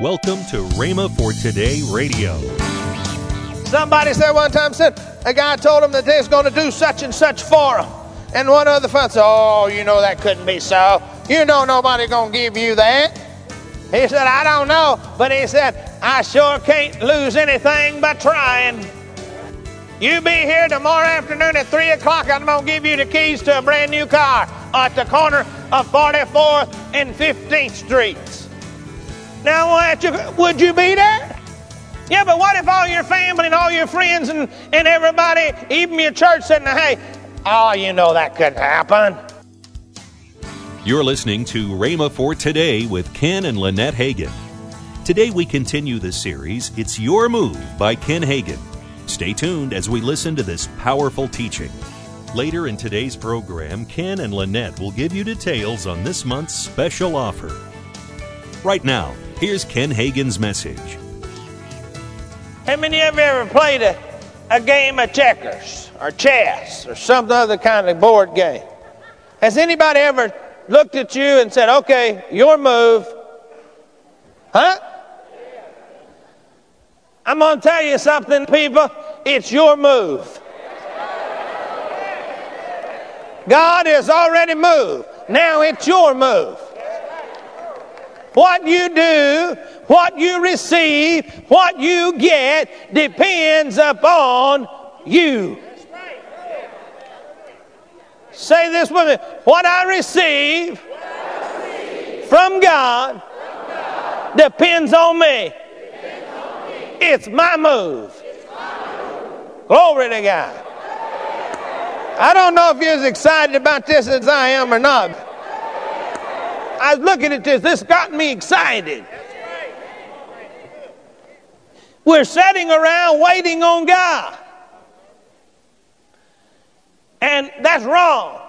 Welcome to Rhema for Today Radio. Somebody said one time, said a guy told him that they's going to do such and such for him. And one other fellow said, oh, you know that couldn't be so. You know nobody going to give you that. He said, I don't know. But he said, I sure can't lose anything by trying. You be here tomorrow afternoon at 3 o'clock. I'm going to give you the keys to a brand new car at the corner of 44th and 15th Streets. Now, I want you, would you be there? Yeah, but what if all your family and all your friends and, and everybody, even your church, said, hey, oh, you know that couldn't happen. You're listening to Rhema for Today with Ken and Lynette Hagin. Today we continue the series, It's Your Move by Ken Hagin. Stay tuned as we listen to this powerful teaching. Later in today's program, Ken and Lynette will give you details on this month's special offer. Right now, here's Ken Hagin's message. How many of you ever played a, a game of checkers or chess or some other kind of board game? Has anybody ever looked at you and said, okay, your move? Huh? I'm going to tell you something, people. It's your move. God has already moved. Now it's your move. What you do, what you receive, what you get depends upon you. Say this with me. What I receive from God depends on me. It's my move. Glory to God. I don't know if you're as excited about this as I am or not. I was looking at this. This got me excited. We're sitting around waiting on God. And that's wrong.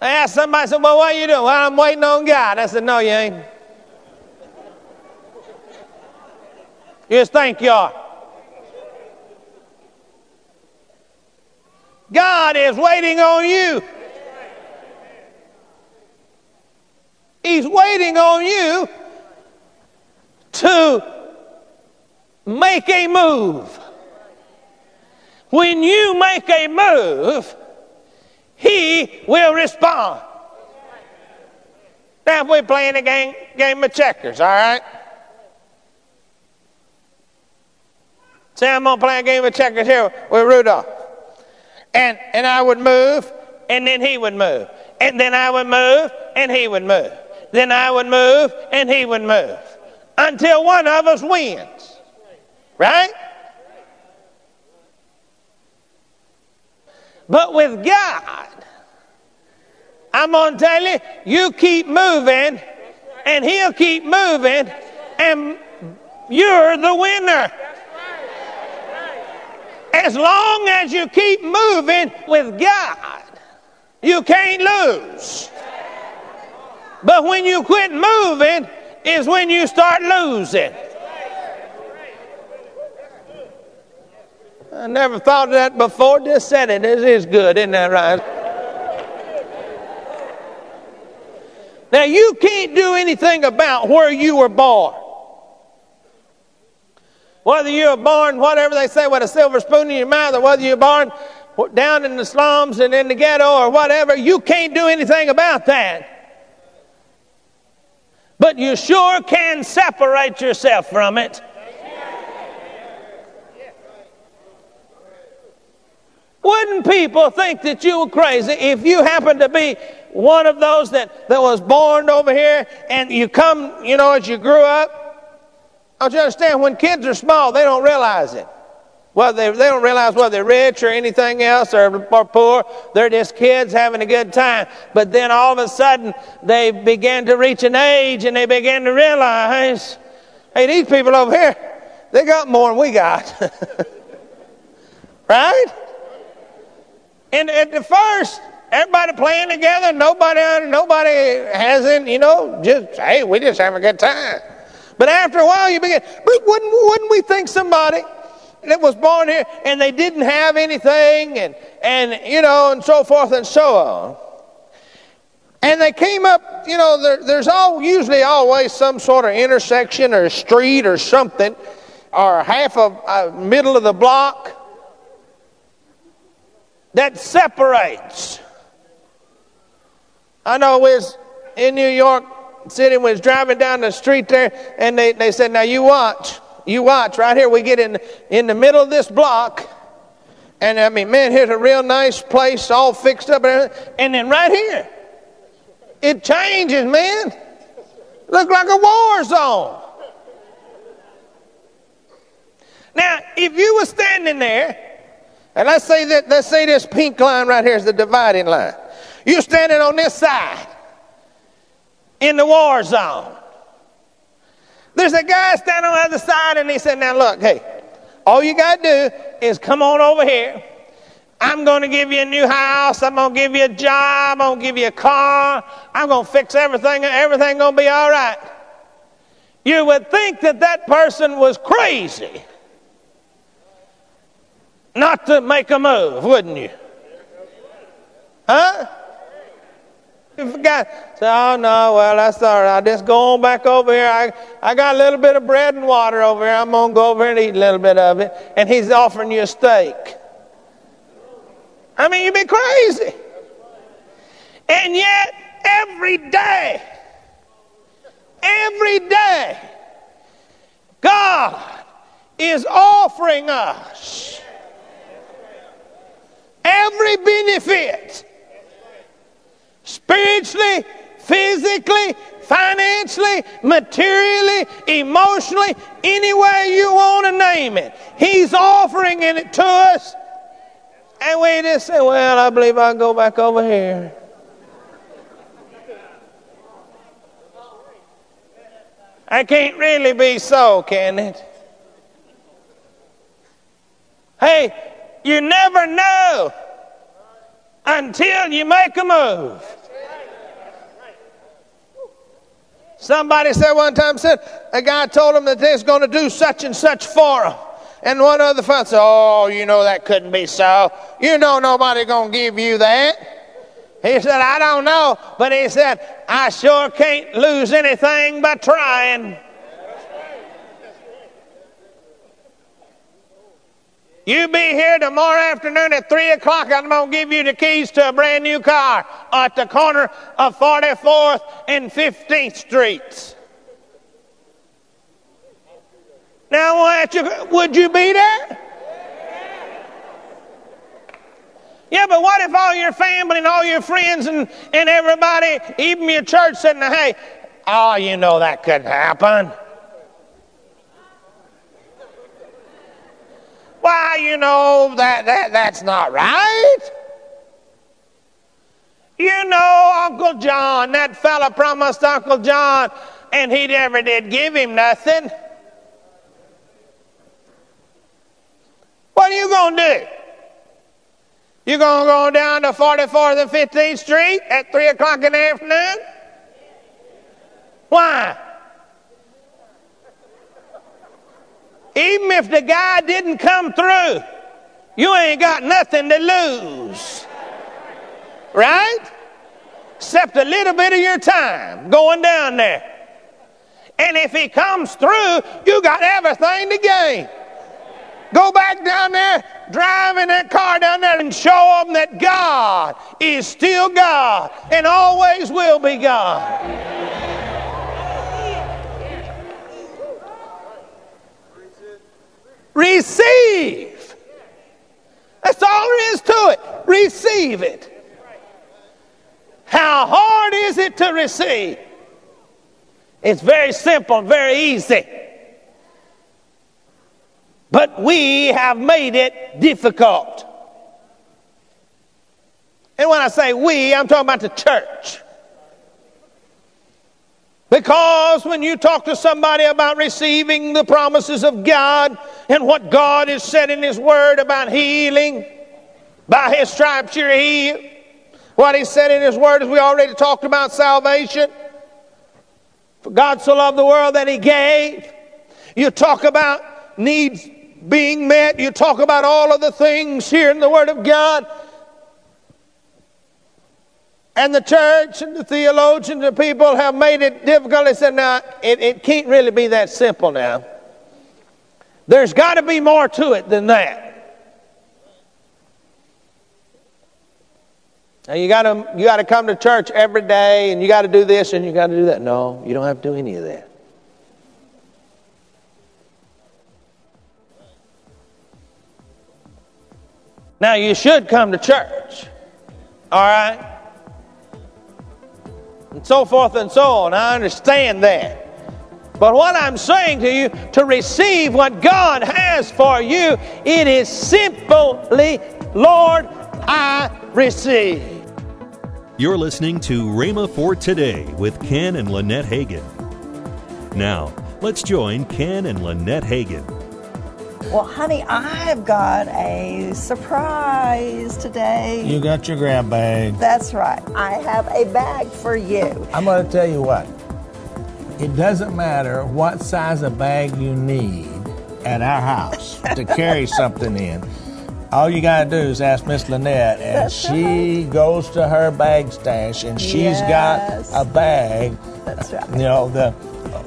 I asked somebody, I said, Well, what are you doing? Well, I'm waiting on God. I said, No, you ain't. You just think you are. God is waiting on you. He's waiting on you to make a move. When you make a move, He will respond. Now, we're playing a game, game of checkers, all right? Say, I'm going to play a game of checkers here with Rudolph. And, and I would move, and then he would move. And then I would move, and he would move. Then I would move, and he would move. Until one of us wins. Right? But with God, I'm going to tell you, you keep moving, and he'll keep moving, and you're the winner. As long as you keep moving with God, you can't lose. But when you quit moving, is when you start losing. I never thought of that before. Just said it. It is good, isn't that right? Now, you can't do anything about where you were born. Whether you were born, whatever they say, with a silver spoon in your mouth, or whether you're born down in the slums and in the ghetto or whatever, you can't do anything about that. But you sure can separate yourself from it. Wouldn't people think that you were crazy if you happened to be one of those that, that was born over here and you come, you know, as you grew up? Don't you understand? When kids are small, they don't realize it. Well, they, they don't realize whether they're rich or anything else or, or poor. They're just kids having a good time. But then all of a sudden, they begin to reach an age and they begin to realize, hey, these people over here, they got more than we got. right? And at the first, everybody playing together, nobody, nobody hasn't, you know, just, hey, we just having a good time. But after a while, you begin, but wouldn't, wouldn't we think somebody that was born here and they didn't have anything and, and, you know, and so forth and so on? And they came up, you know, there, there's all, usually always some sort of intersection or street or something, or half of uh, middle of the block that separates. I know was in New York City, was driving down the street there, and they, they said, now you watch, you watch, right here we get in, in the middle of this block, and I mean, man, here's a real nice place, all fixed up, and, and then right here, it changes, man. Look like a war zone. Now, if you were standing there, and let's say that let's say this pink line right here is the dividing line. You're standing on this side in the war zone. There's a guy standing on the other side, and he said, Now look, hey, all you got to do is come on over here. I'm going to give you a new house. I'm going to give you a job. I'm going to give you a car. I'm going to fix everything. Everything going to be all right. You would think that that person was crazy not to make a move, wouldn't you? Huh? Forgot. Say, oh no, well that's all right. I'll just go on back over here. I, I got a little bit of bread and water over here. I'm gonna go over and eat a little bit of it. And he's offering you a steak. I mean, you'd be crazy. And yet, every day, every day, God is offering us every benefit spiritually, physically, financially, materially, emotionally, any way you want to name it. He's offering it to us. And we just say, well, I believe I'll go back over here. I can't really be so, can it? Hey, you never know until you make a move. Somebody said one time, said a guy told him that they're going to do such and such for him. And one other fellow said, Oh, you know that couldn't be so. You know nobody going to give you that. He said, I don't know. But he said, I sure can't lose anything by trying. You be here tomorrow afternoon at 3 o'clock. I'm going to give you the keys to a brand new car at the corner of 44th and 15th Streets. Now, would you be there? Yeah, but what if all your family and all your friends and, and everybody, even your church, said, hey, oh, you know that couldn't happen. Why, you know, that, that, that's not right. You know, Uncle John, that fella promised Uncle John, and he never did give him nothing. What are you going to do? You going to go down to 44th and 15th Street at 3 o'clock in the afternoon? Why? Even if the guy didn't come through, you ain't got nothing to lose. Right? Except a little bit of your time going down there. And if he comes through, you got everything to gain. Go back down there, drive in that car down there, and show them that God is still God and always will be God. Receive. That's all there is to it. Receive it. How hard is it to receive? It's very simple, very easy. But we have made it difficult. And when I say we, I'm talking about the church. Because when you talk to somebody about receiving the promises of God and what God has said in His Word about healing, by His stripes you're healed. What He said in His Word is we already talked about salvation. For God so loved the world that He gave. You talk about needs being met. You talk about all of the things here in the Word of God. And the church and the theologians and people have made it difficult. They said, now, it, it can't really be that simple now. There's got to be more to it than that. Now you got to you got to come to church every day, and you got to do this and you got to do that. No, you don't have to do any of that. Now you should come to church, all right, and so forth and so on. I understand that. But what I'm saying to you, to receive what God has for you, it is simply, Lord, I receive. You're listening to Rhema for Today with Ken and Lynette Hagin. Now, let's join Ken and Lynette Hagin. Well, honey, I've got a surprise today. You got your grab bag. That's right. I have a bag for you. I'm going to tell you what. It doesn't matter what size of bag you need at our house to carry something in. All you got to do is ask Miss Lynette, and That's she goes to her bag stash, and she's Yes. got a bag. That's right. You know the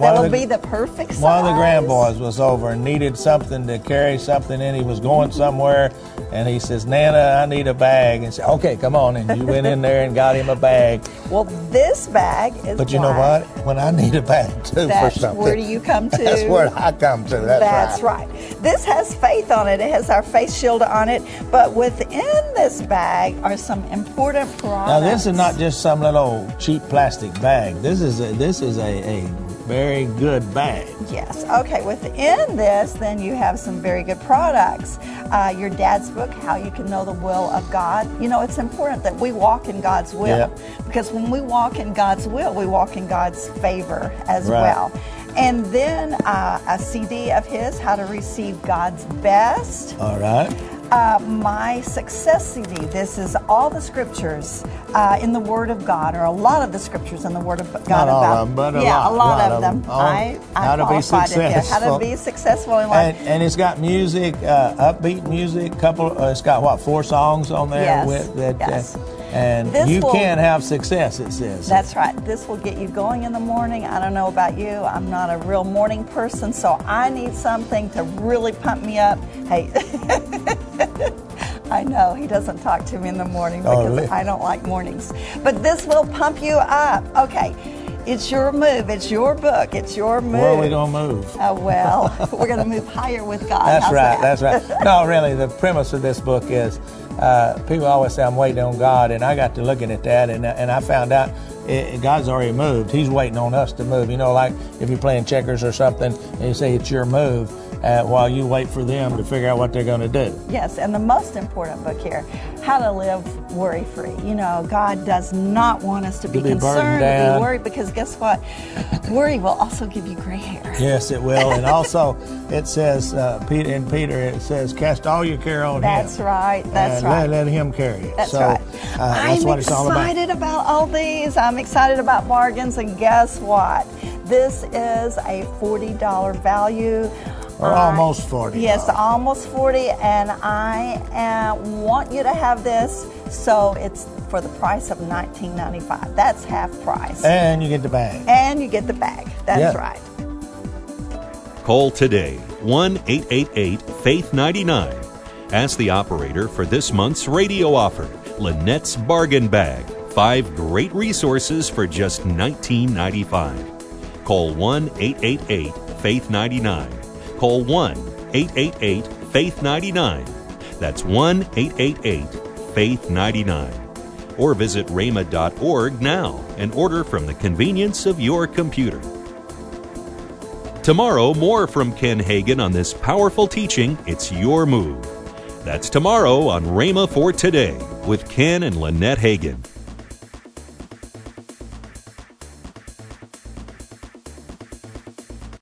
That'll the, be the perfect size. one of the grandboys was over and needed something to carry something in. He was going somewhere, and he says, "Nana, I need a bag." And said, "Okay, come on." And you went in there and got him a bag. Well, this bag is. But you know what? When I need a bag too for something, where do you come to? That's where I come to. That's, That's right. This has faith on it. It has our face shield on it. But within this bag are some important products. Now this is not just some little cheap plastic bag. This is a, this is a, a very good bag. Yes. Okay. Within this, then you have some very good products. Uh, your dad's book, How You Can Know the Will of God. You know, it's important that we walk in God's will Yep. because when we walk in God's will, we walk in God's favor as Right. well. And then uh, a CD of his, How to Receive God's Best. All right. Uh, my success CD. This is all the scriptures uh, in the Word of God, or a lot of the scriptures in the Word of God Not all about. of them, but a yeah, lot- a lot, lot of them. All- I, I how to be it. How to be successful in life. And, and it's got music, uh, upbeat music. Couple. Uh, it's got what four songs on there Yes, with that. yes. Uh, and This you will- can have success. It says. That's right. This will get you going in the morning. I don't know about you. I'm not a real morning person, so I need something to really pump me up. Hey, I know he doesn't talk to me in the morning Oh, because really? I don't like mornings. But this will pump you up. Okay. It's your move. It's your book. It's your move. Where are we gonna move? Oh, well, we're going to move higher with God. That's How's right. that? That's right. No, really, the premise of this book is uh, people always say I'm waiting on God, and I got to looking at that, and and I found out it, God's already moved. He's waiting on us to move. You know, like if you're playing checkers or something, and you say it's your move, uh, while you wait for them to figure out what they're going to do. Yes, and the most important book here, How to Live Worry Free. You know, God does not want us to be, be concerned, to be worried, because guess what? Worry will also give you gray hair. Yes, it will. And also, it says uh, Peter in Peter, it says, "Cast all your care on him. That's Him." right. That's right. Let, let Him carry it. That's so right. uh, that's I'm what it's all about. excited about all these. I'm excited about bargains, and guess what? This is a $40 value. Or almost 40 Yes, almost 40 and I uh, want you to have this so it's for the price of 19.95. That's half price. And you get the bag. And you get the bag. That's Yeah. right. Call today 1 888 Faith 99. Ask the operator for this month's radio offer Lynette's Bargain Bag. Five great resources for just $19.95. Call 1 888 Faith 99. Call 1 888 Faith 99. That's 1 888 Faith 99. Or visit rhema.org now and order from the convenience of your computer. Tomorrow, more from Ken Hagin on this powerful teaching, It's Your Move. That's tomorrow on Rhema for Today with Ken and Lynette Hagin.